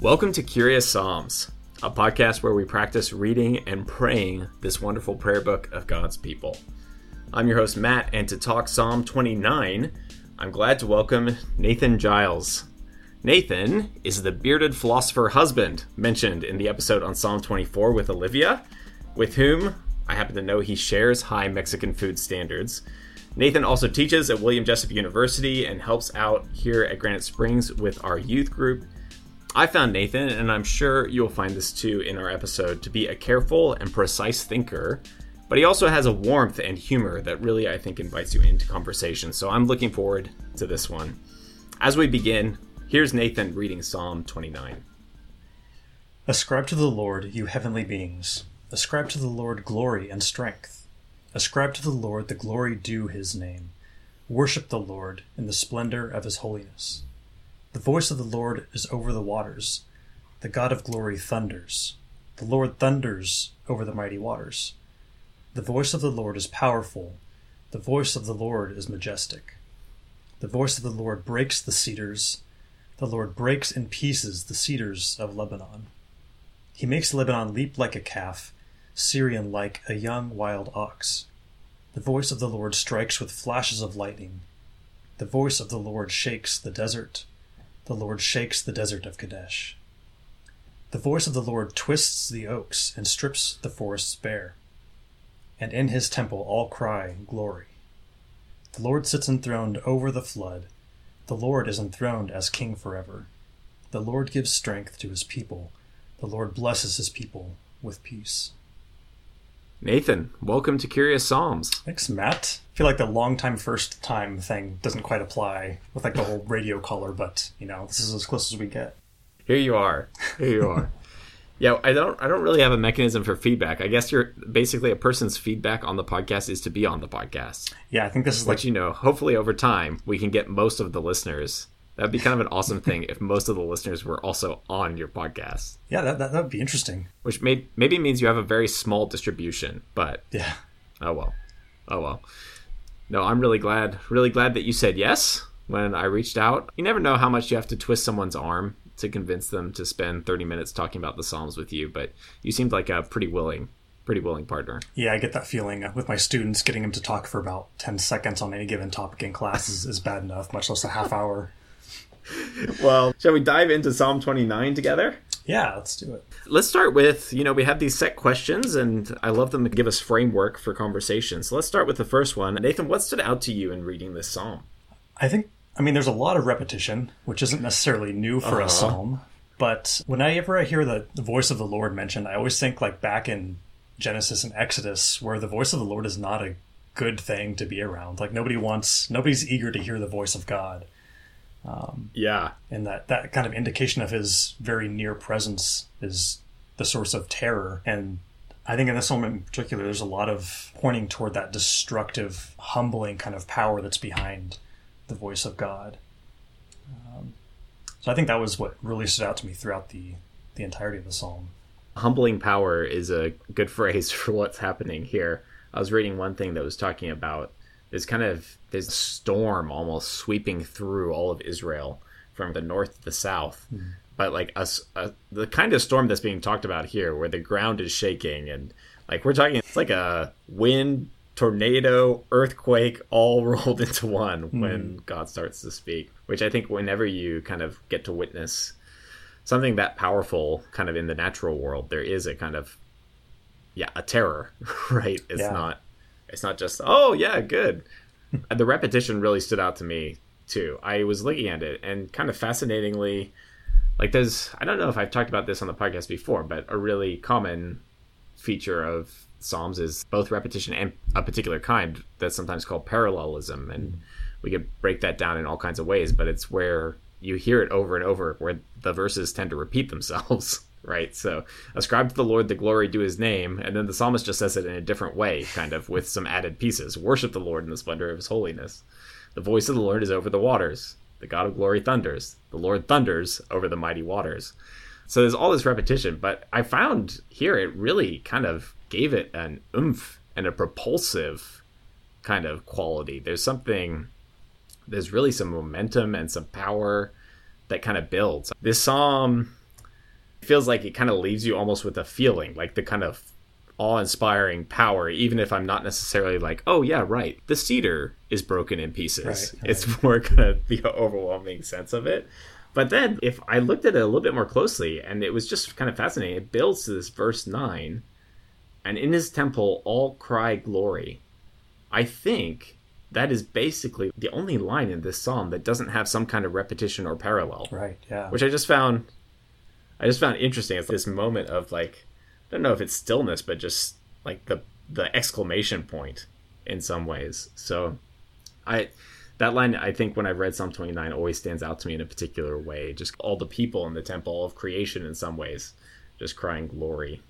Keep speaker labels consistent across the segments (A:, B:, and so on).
A: Welcome to Curious Psalms, a podcast where we practice reading and praying this wonderful prayer book of God's people. I'm your host, Matt, and to talk Psalm 29, I'm glad to welcome Nathan Giles. Nathan is the bearded philosopher husband mentioned in the episode on Psalm 24 with Olivia, with whom I happen to know he shares high Mexican food standards. Nathan also teaches at William Jessup University and helps out here at Granite Springs with our youth group I found Nathan, and I'm sure you'll find this too in our episode, to be a careful and precise thinker, but he also has a warmth and humor that really, I think, invites you into conversation. So I'm looking forward to this one. As we begin, here's Nathan reading Psalm 29.
B: Ascribe to the Lord, you heavenly beings. Ascribe to the Lord glory and strength. Ascribe to the Lord the glory due his name. Worship the Lord in the splendor of his holiness. The voice of the Lord is over the waters. The God of glory thunders. The Lord thunders over the mighty waters. The voice of the Lord is powerful. The voice of the Lord is majestic. The voice of the Lord breaks the cedars. The Lord breaks in pieces the cedars of Lebanon. He makes Lebanon leap like a calf, Sirion like a young wild ox. The voice of the Lord strikes with flashes of lightning. The voice of the Lord shakes the desert. The Lord shakes the desert of Kadesh. The voice of the Lord twists the oaks and strips the forests bare. And in his temple all cry, Glory. The Lord sits enthroned over the flood. The Lord is enthroned as king forever. The Lord gives strength to his people. The Lord blesses his people with peace.
A: Nathan, welcome to Curious Psalms.
B: Thanks, Matt. I feel like the long time first time thing doesn't quite apply with like the whole radio caller, but you know, this is as close as we get.
A: Here you are. Here you are. yeah, I don't I don't really have a mechanism for feedback. I guess you're basically a person's feedback on the podcast is to be on the podcast.
B: Yeah, I think this is
A: But
B: like
A: you know, hopefully over time we can get most of the listeners. That'd be kind of an awesome thing if most of the listeners were also on your podcast.
B: yeah, that that would be interesting.
A: Which may, maybe means you have a very small distribution, but
B: Yeah.
A: Oh well. Oh well. No, I'm really glad really glad that you said yes when I reached out. You never know how much you have to twist someone's arm to convince them to spend 30 minutes talking about the Psalms with you, but you seemed like a pretty willing pretty willing partner.
B: Yeah, I get that feeling uh, with my students. Getting them to talk for about ten seconds on any given topic in class is, is bad enough, much less a half hour.
A: Well, shall we dive into Psalm 29 together?
B: Yeah, let's do it.
A: Let's start with, you know, we have these set questions and I love them to give us framework for conversation. So let's start with the first one. Nathan, what stood out to you in reading this psalm?
B: I think, I mean, there's a lot of repetition, which isn't necessarily new for
A: Uh-huh.
B: a psalm. But whenever I hear the, the voice of the Lord mentioned, I always think like back in Genesis and Exodus, where the voice of the Lord is not a good thing to be around. Like nobody wants, nobody's eager to hear the voice of God.
A: Yeah.
B: And that, that kind of indication of his very near presence is the source of terror. And I think in this moment in particular, there's a lot of pointing toward that destructive, humbling kind of power that's behind the voice of God. Um, so I think that was what really stood out to me throughout the, the entirety of the psalm.
A: humbling power is a good phrase for what's happening here. I was reading one thing that was talking about this kind of this storm almost sweeping through all of Israel from the north to the south. Hmm. But like us, a, the kind of storm that's being talked about here, where the ground is shaking and like we're talking, it's like a wind, tornado, earthquake, all rolled into one hmm. when God starts to speak. Which I think whenever you kind of get to witness something that powerful kind of in the natural world there is a kind of yeah a terror right it's
B: Yeah.
A: not it's not just oh yeah good. The repetition really stood out to me too. I was looking at it and kind of fascinatingly like there's i don't know if i've talked about this on the podcast before but a really common feature of psalms is both repetition and a particular kind that's sometimes called parallelism and we could break that down in all kinds of ways but it's where you hear it over and over where the verses tend to repeat themselves right? So ascribe to the lord the glory due his name and then the psalmist just says it in a different way kind of with some added pieces. Worship the lord in the splendor of his holiness. The voice of the lord is over the waters. The god of glory thunders. The lord thunders over the mighty waters. So there's all this repetition but i found here it really kind of gave it an oomph and a propulsive kind of quality. There's something, there's really some momentum and some power that kind of builds. This psalm feels like it kind of leaves you almost with a feeling, like the kind of awe-inspiring power even if i'm not necessarily like oh yeah right the cedar is broken in pieces. Right, right. it's more kind of the overwhelming sense of it. But then if i looked at it a little bit more closely and it was just kind of fascinating it builds to this verse 9 and in his temple all cry glory. I think that is basically the only line in this psalm that doesn't have some kind of repetition or parallel.
B: Right yeah.
A: Which i just found i just found interesting it's this moment of like I don't know if it's stillness, but just like the the exclamation point in some ways. So I that line I think when I read Psalm 29 always stands out to me in a particular way. Just all the people in the temple of creation in some ways just crying glory.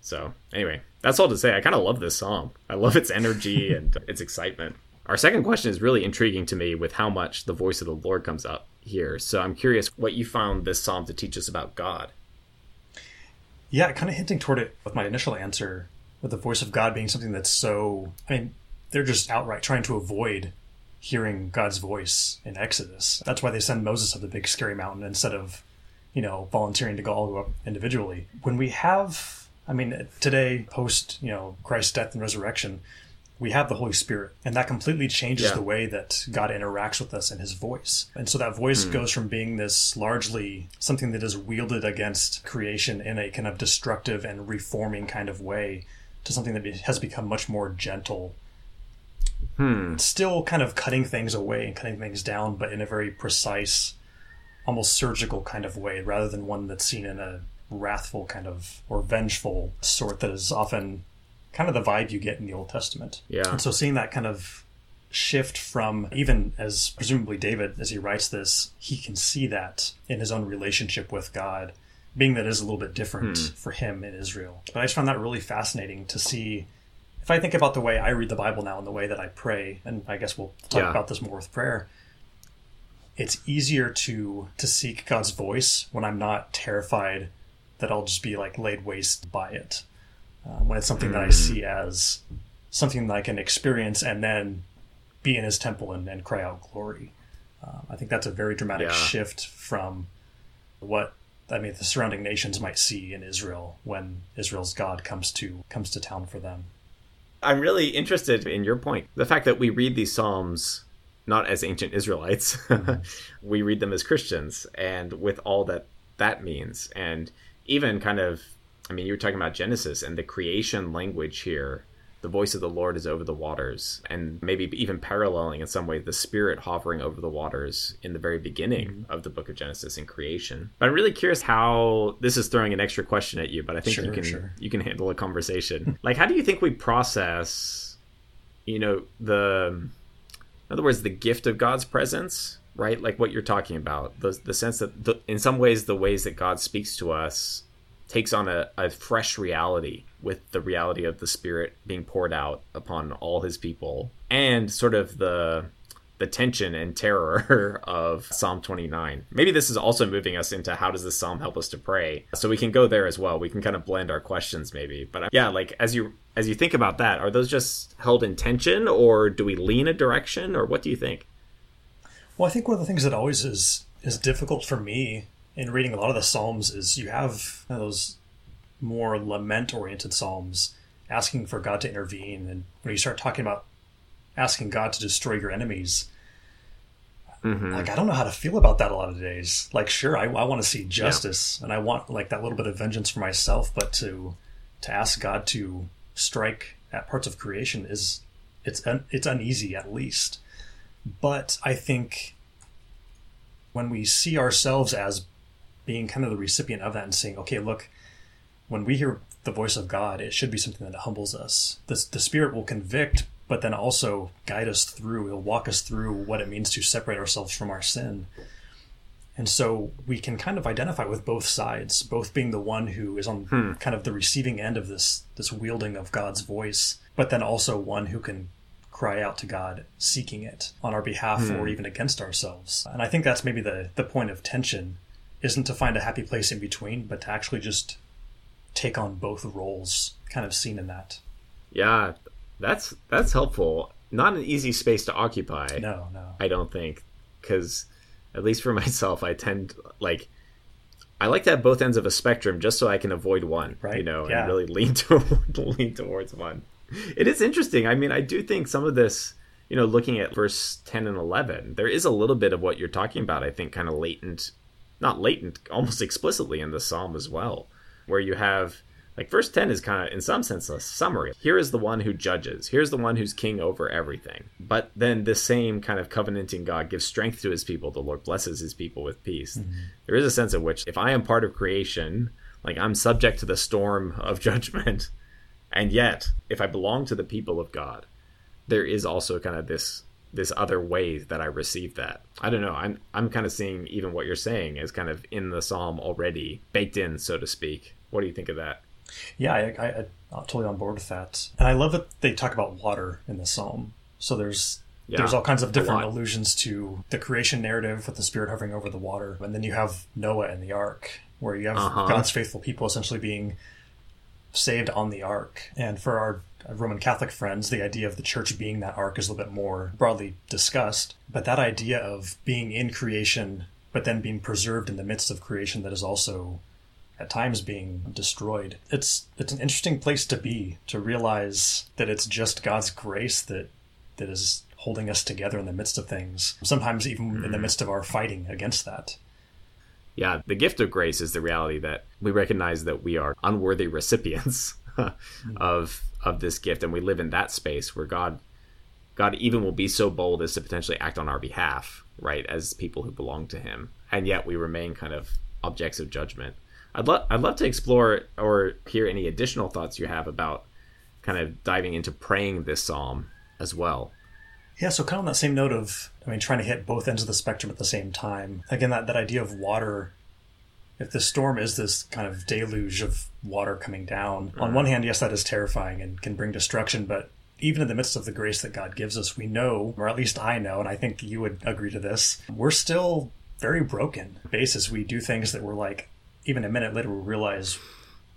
A: So anyway, that's all to say. I kind of love this psalm. I love its energy and its excitement. Our second question is really intriguing to me with how much the voice of the Lord comes up here. So I'm curious what you found this psalm to teach us about God.
B: Yeah, kind of hinting toward it with my initial answer, with the voice of God being something that's so. I mean, they're just outright trying to avoid hearing God's voice in Exodus. That's why they send Moses up the big scary mountain instead of, you know, volunteering to go all up individually. When we have, I mean, today, post, you know, Christ's death and resurrection, we have the Holy Spirit, and that completely changes yeah. the way that God interacts with us and His voice. And so that voice mm. goes from being this largely something that is wielded against creation in a kind of destructive and reforming kind of way to something that has become much more gentle.
A: Hmm.
B: Still kind of cutting things away and cutting things down, but in a very precise, almost surgical kind of way, rather than one that's seen in a wrathful kind of or vengeful sort that is often kind of the vibe you get in the Old Testament.
A: Yeah.
B: And so seeing that kind of shift from even as presumably David, as he writes this, he can see that in his own relationship with God, being that is a little bit different hmm. for him in Israel. But I just found that really fascinating to see. If I think about the way I read the Bible now and the way that I pray, and I guess we'll talk yeah. about this more with prayer, it's easier to to seek God's voice when I'm not terrified that I'll just be like laid waste by it uh, when it's something that I see as something that I can experience and then be in his temple and, and cry out glory. Um, I think that's a very dramatic yeah. shift from what I mean the surrounding nations might see in Israel when Israel's God comes to comes to town for them.
A: I'm really interested in your point. The fact that we read these psalms not as ancient Israelites, mm-hmm. we read them as Christians, and with all that that means, and even kind of I mean, you were talking about Genesis and the creation language here. The voice of the Lord is over the waters, and maybe even paralleling in some way the Spirit hovering over the waters in the very beginning mm-hmm. of the book of Genesis in creation. But I'm really curious how this is throwing an extra question at you, but I think sure, you can sure. you can handle a conversation. like, how do you think we process, you know, the in other words, the gift of God's presence right? Like what you're talking about, the the sense that the, in some ways the ways that God speaks to us takes on a, a fresh reality with the reality of the spirit being poured out upon all his people and sort of the the tension and terror of Psalm 29. Maybe this is also moving us into how does this psalm help us to pray? So we can go there as well. We can kind of blend our questions maybe. But uh, yeah, like as you as you think about that, are those just held in tension or do we lean a direction or what do you think?
B: Well, I think one of the things that always is is difficult for me in reading a lot of the Psalms is you have those more lament oriented Psalms asking for God to intervene. And when you start talking about asking God to destroy your enemies, mm-hmm. like I don't know how to feel about that a lot of days. Like, sure, I, I want to see justice yeah. and I want like that little bit of vengeance for myself, but to to ask God to strike at parts of creation is it's un, it's uneasy at least. But I think when we see ourselves as being kind of the recipient of that and saying, okay, look, when we hear the voice of God, it should be something that humbles us. The, the Spirit will convict, but then also guide us through. He'll walk us through what it means to separate ourselves from our sin. And so we can kind of identify with both sides, both being the one who is on hmm. kind of the receiving end of this this wielding of God's voice, but then also one who can cry out to God seeking it on our behalf hmm. or even against ourselves. And I think that's maybe the the point of tension isn't to find a happy place in between, but to actually just take on both roles, kind of seen in that.
A: Yeah, That's that's helpful. Not an easy space to occupy.
B: No, no.
A: I don't think because at least for myself, I tend like I like to have both ends of a spectrum just so I can avoid one,
B: Right,
A: you know,
B: yeah.
A: and really lean to lean towards one. It is interesting. I mean, I do think some of this, you know, looking at verse 10 and 11, there is a little bit of what you're talking about, I think kind of latent, not latent, almost explicitly in the psalm as well, where you have like verse 10 is kind of in some sense a summary. Here is the one who judges. Here's the one who's king over everything. But then the same kind of covenanting God gives strength to his people. The Lord blesses his people with peace. Mm-hmm. There is a sense in which if I am part of creation, like I'm subject to the storm of judgment, and yet if I belong to the people of God, there is also kind of this this other way that I receive that. I don't know. I'm I'm kind of seeing even what you're saying is kind of in the psalm already baked in, so to speak. What do you think of that?
B: Yeah, I, I, I'm totally on board with that. And I love that they talk about water in the psalm. So there's
A: Yeah,
B: there's all kinds of different allusions to the creation narrative with the spirit hovering over the water, and then you have Noah and the ark, where you have
A: Uh-huh.
B: God's faithful people essentially being saved on the ark. And for our Uh, Roman Catholic friends, the idea of the church being that ark is a little bit more broadly discussed. But that idea of being in creation, but then being preserved in the midst of creation that is also at times being destroyed. It's it's an interesting place to be to realize that it's just God's grace that that is holding us together in the midst of things. Sometimes even in the hmm. midst of our fighting against that.
A: Yeah, the gift of grace is the reality that we recognize that we are unworthy recipients hmm. of of this gift and we live in that space where God God even will be so bold as to potentially act on our behalf, right, as people who belong to him. And yet we remain kind of objects of judgment. I'd love I'd love to explore or hear any additional thoughts you have about kind of diving into praying this psalm as well.
B: Yeah, so kind of on that same note of, I mean, trying to hit both ends of the spectrum at the same time. Again, that, that idea of water, if the storm is this kind of deluge of water coming down, on one hand, yes, that is terrifying and can bring destruction, but even in the midst of the grace that God gives us, we know, or at least I know, and I think you would agree to this, we're still very broken. Basis, we do things that we're like, even a minute later, we realize,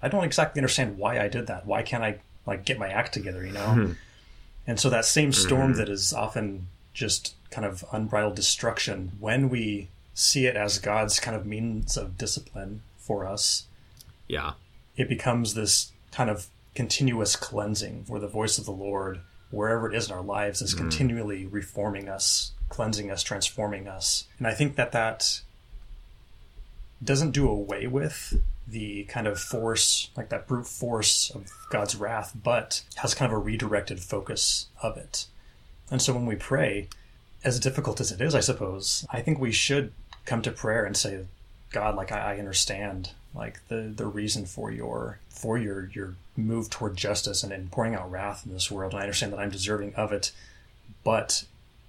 B: I don't exactly understand why I did that. Why can't I like get my act together? You know. Hmm. And so that same storm mm-hmm. that is often just kind of unbridled destruction, when we see it as God's kind of means of discipline for us,
A: Yeah.
B: it becomes this kind of continuous cleansing where the voice of the Lord, wherever it is in our lives, is mm. continually reforming us, cleansing us, transforming us. And I think that that doesn't do away with the kind of force, like that brute force of God's wrath, but has kind of a redirected focus of it. And so when we pray, as difficult as it is, I suppose, I think we should come to prayer and say, God, like I, I understand like the, the reason for your for your your move toward justice and in pouring out wrath in this world. And I understand that I'm deserving of it, but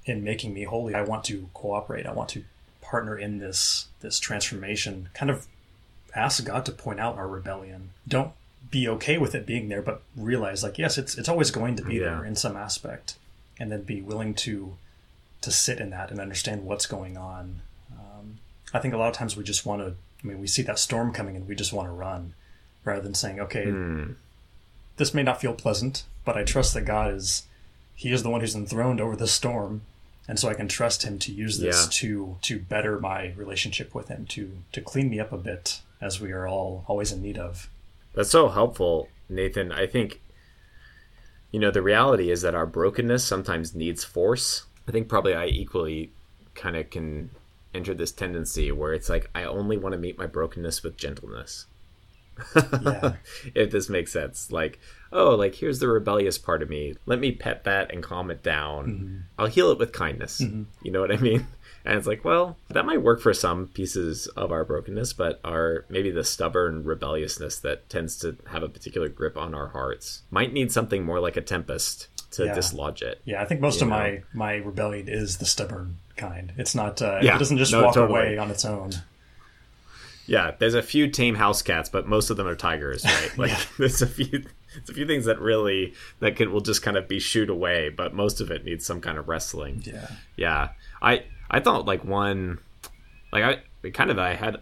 B: in making me holy, I want to cooperate. I want to partner in this this transformation. Kind of ask God to point out our rebellion. Don't be okay with it being there, but realize like yes, it's it's always going to be
A: Yeah.
B: there in some aspect, and then be willing to to sit in that and understand what's going on. I think a lot of times we just want to. I mean, we see that storm coming and we just want to run, rather than saying, "Okay, hmm. this may not feel pleasant, but I trust that God is He is the one who's enthroned over the storm, and so I can trust Him to use this
A: Yeah.
B: to to better my relationship with Him, to to clean me up a bit, as we are all always in need of."
A: That's so helpful, Nathan. I think, you know, the reality is that our brokenness sometimes needs force. I think probably I equally kind of can enter this tendency where it's like, I only want to meet my brokenness with gentleness.
B: Yeah,
A: if this makes sense. Like, oh, like here's the rebellious part of me. Let me pet that and calm it down. Mm-hmm. I'll heal it with kindness. Mm-hmm. You know what I mean? And it's like, well, that might work for some pieces of our brokenness, but our maybe the stubborn rebelliousness that tends to have a particular grip on our hearts might need something more like a tempest to
B: Yeah.
A: dislodge it.
B: yeah. I think most of
A: know.
B: my my rebellion is the stubborn kind. It's not. Uh,
A: Yeah,
B: it doesn't just
A: no,
B: walk
A: totally.
B: away on its own.
A: Yeah, there's a few tame house cats, but most of them are tigers, right? Like there's a few there's a few things that really that can will just kind of be shooed away, but most of it needs some kind of wrestling.
B: Yeah.
A: Yeah. I I thought like one like I kind of I had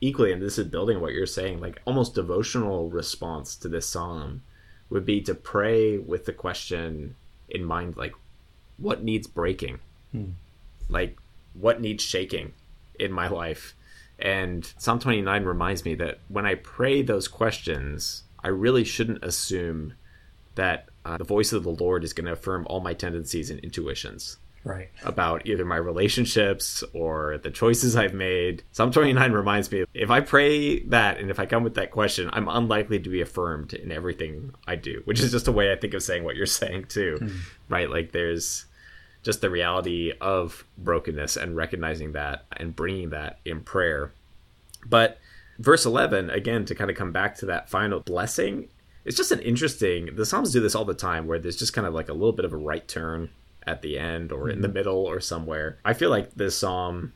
A: equally and this is building what you're saying, like almost devotional response to this psalm would be to pray with the question in mind like what needs breaking?
B: Hmm.
A: Like what needs shaking in my life? And Psalm 29 reminds me that when I pray those questions, I really shouldn't assume that uh, the voice of the Lord is going to affirm all my tendencies and intuitions
B: Right.
A: about either my relationships or the choices I've made. Psalm 29 reminds me if I pray that and if I come with that question, I'm unlikely to be affirmed in everything I do, which is just a way I think of saying what you're saying too, hmm. right? Like there's just the reality of brokenness and recognizing that and bringing that in prayer. But verse 11, again, to kind of come back to that final blessing, it's just an interesting, the Psalms do this all the time where there's just kind of like a little bit of a right turn at the end or in the middle or somewhere. I feel like this psalm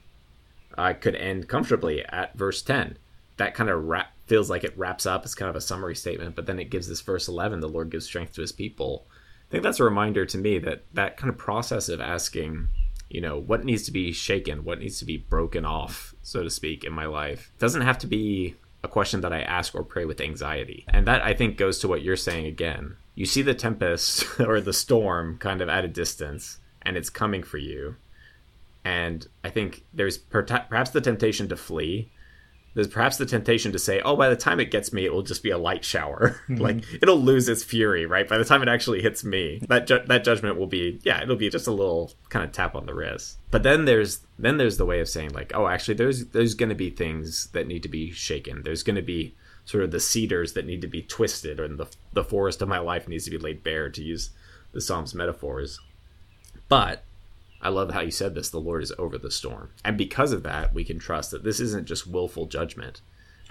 A: uh, could end comfortably at verse 10. That kind of wrap, feels like it wraps up. It's kind of a summary statement, but then it gives this verse 11 the Lord gives strength to his people. I think that's a reminder to me that that kind of process of asking, you know, what needs to be shaken, what needs to be broken off, so to speak, in my life doesn't have to be a question that I ask or pray with anxiety. And that I think goes to what you're saying again. You see the tempest or the storm kind of at a distance and it's coming for you. And I think there's per- perhaps the temptation to flee. There's perhaps the temptation to say, "Oh, by the time it gets me, it will just be a light shower. Mm-hmm. like it'll lose its fury, right? By the time it actually hits me, that ju- that judgment will be, yeah, it'll be just a little kind of tap on the wrist." But then there's then there's the way of saying like, "Oh, actually, there's there's going to be things that need to be shaken. There's going to be sort of the cedars that need to be twisted, or the the forest of my life needs to be laid bare." To use the Psalms metaphors, but I love how you said this the Lord is over the storm. And because of that, we can trust that this isn't just willful judgment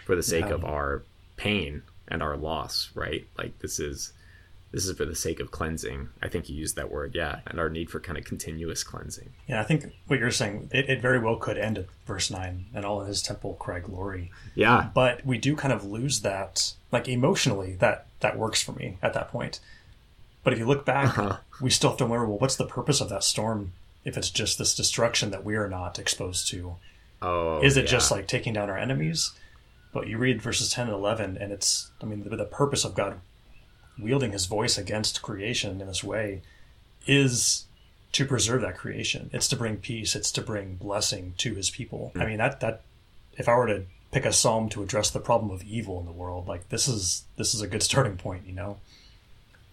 A: for the sake
B: Yeah.
A: of our pain and our loss, right? Like this is this is for the sake of cleansing. I think you used that word, yeah, and our need for kind of continuous cleansing.
B: Yeah, I think what you're saying, it, it very well could end at verse 9, and all in his temple cry glory.
A: Yeah.
B: But we do kind of lose that, like emotionally, that, that works for me at that point. But if you look back,
A: Uh-huh.
B: we still have to wonder, well, what's the purpose of that storm if it's just this destruction that we are not exposed to?
A: Oh.
B: Is it
A: yeah.
B: just like taking down our enemies? But you read verses 10 and 11, and it's, I mean, the, the purpose of God wielding his voice against creation in this way is to preserve that creation. It's to bring peace, it's to bring blessing to his people. I mean, that, that, if I were to pick a psalm to address the problem of evil in the world, like this is, this is a good starting point, you know?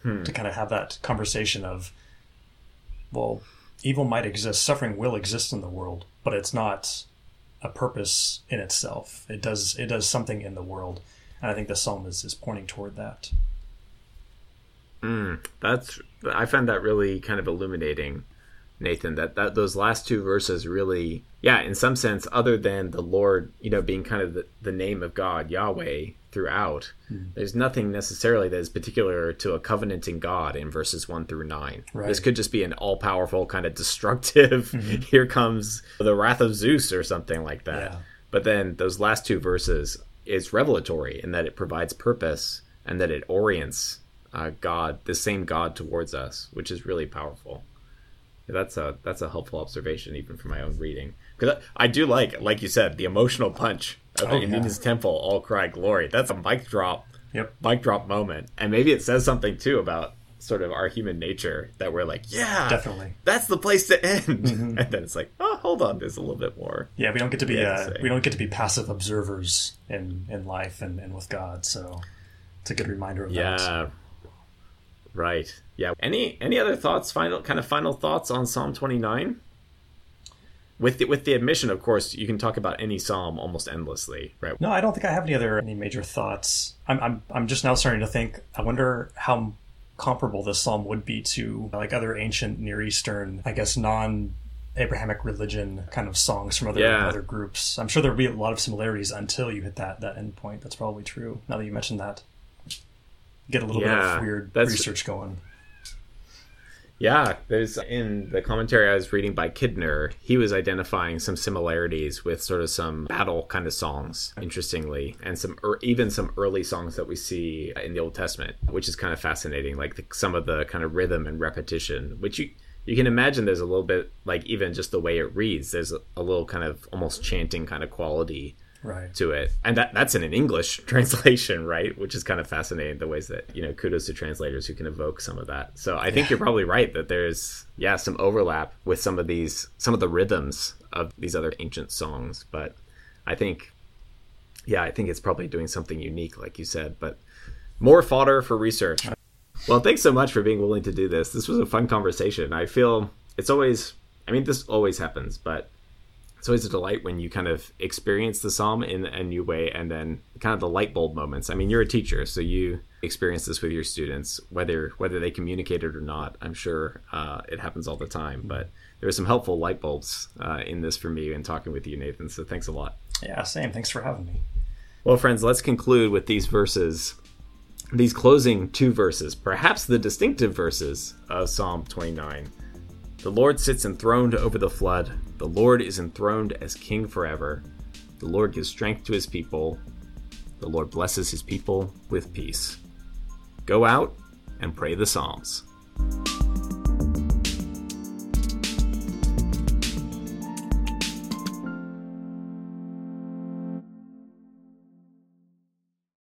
A: Hmm.
B: To kind of have that conversation of, well, evil might exist, suffering will exist in the world, but it's not a purpose in itself. It does it does something in the world, and I think the psalm is, is pointing toward that.
A: Mm, that's I find that really kind of illuminating, Nathan. That that those last two verses really, yeah, in some sense, other than the Lord, you know, being kind of the, the name of God, Yahweh, throughout. There's nothing necessarily that is particular to a covenanting God in verses one through nine.
B: Right.
A: This could just be an all powerful kind of destructive. Here comes the wrath of Zeus or something like that.
B: Yeah.
A: But then those last two verses is revelatory in that it provides purpose and that it orients uh, God, the same God, towards us, which is really powerful. That's a that's a helpful observation even for my own reading because I, I do like, like you said, the emotional punch of
B: Oh,
A: in
B: yeah.
A: his temple, all cry glory. That's a mic drop,
B: Yep.
A: mic drop moment, and maybe it says something too about sort of our human nature that we're like, yeah,
B: Definitely.
A: that's the place to end,
B: Mm-hmm.
A: and then it's like, oh, hold on, there's a little bit more.
B: Yeah, we don't get to be
A: Yeah,
B: uh, we don't get to be passive observers in in life and, and with God. So it's a good reminder of that.
A: Yeah. Right. Yeah. Any any other thoughts? Final kind of final thoughts on Psalm twenty nine. With the, with the admission, of course, you can talk about any psalm almost endlessly, right?
B: No, I don't think I have any other any major thoughts. I'm I'm I'm just now starting to think. I wonder how comparable this psalm would be to like other ancient Near Eastern, I guess, non Abrahamic religion kind of songs from other
A: Yeah.
B: other groups. I'm sure there would be a lot of similarities until you hit that that end point. That's probably true. Now that you mentioned that, get a little bit of weird research going.
A: Yeah, there's in the commentary I was reading by Kidner, he was identifying some similarities with sort of some battle kind of songs, interestingly, and some er, even some early songs that we see in the Old Testament, which is kind of fascinating. Like the, some of the kind of rhythm and repetition, which you you can imagine there's a little bit like even just the way it reads, there's a, a little kind of almost chanting kind of quality
B: right.
A: to it, and that that's in an English translation, right? Which is kind of fascinating the ways that you know kudos to translators who can evoke some of that. So I think you're probably right that there's yeah some overlap with some of these some of the rhythms of these other ancient songs, but I think yeah I think it's probably doing something unique, like you said, but more fodder for research. Well, thanks so much for being willing to do this. This was a fun conversation. I feel it's always, I mean, this always happens, but it's always a delight when you kind of experience the psalm in a new way and then kind of the light bulb moments. I mean, you're a teacher, so you experience this with your students, whether whether they communicate it or not. I'm sure uh, it happens all the time, but there were some helpful light bulbs uh, in this for me and talking with you, Nathan. So thanks a lot.
B: Yeah, same. Thanks for having me.
A: Well, friends, let's conclude with these verses these closing two verses, perhaps the distinctive verses of Psalm 29. The Lord sits enthroned over the flood. The Lord is enthroned as king forever. The Lord gives strength to his people. The Lord blesses his people with peace. Go out and pray the Psalms.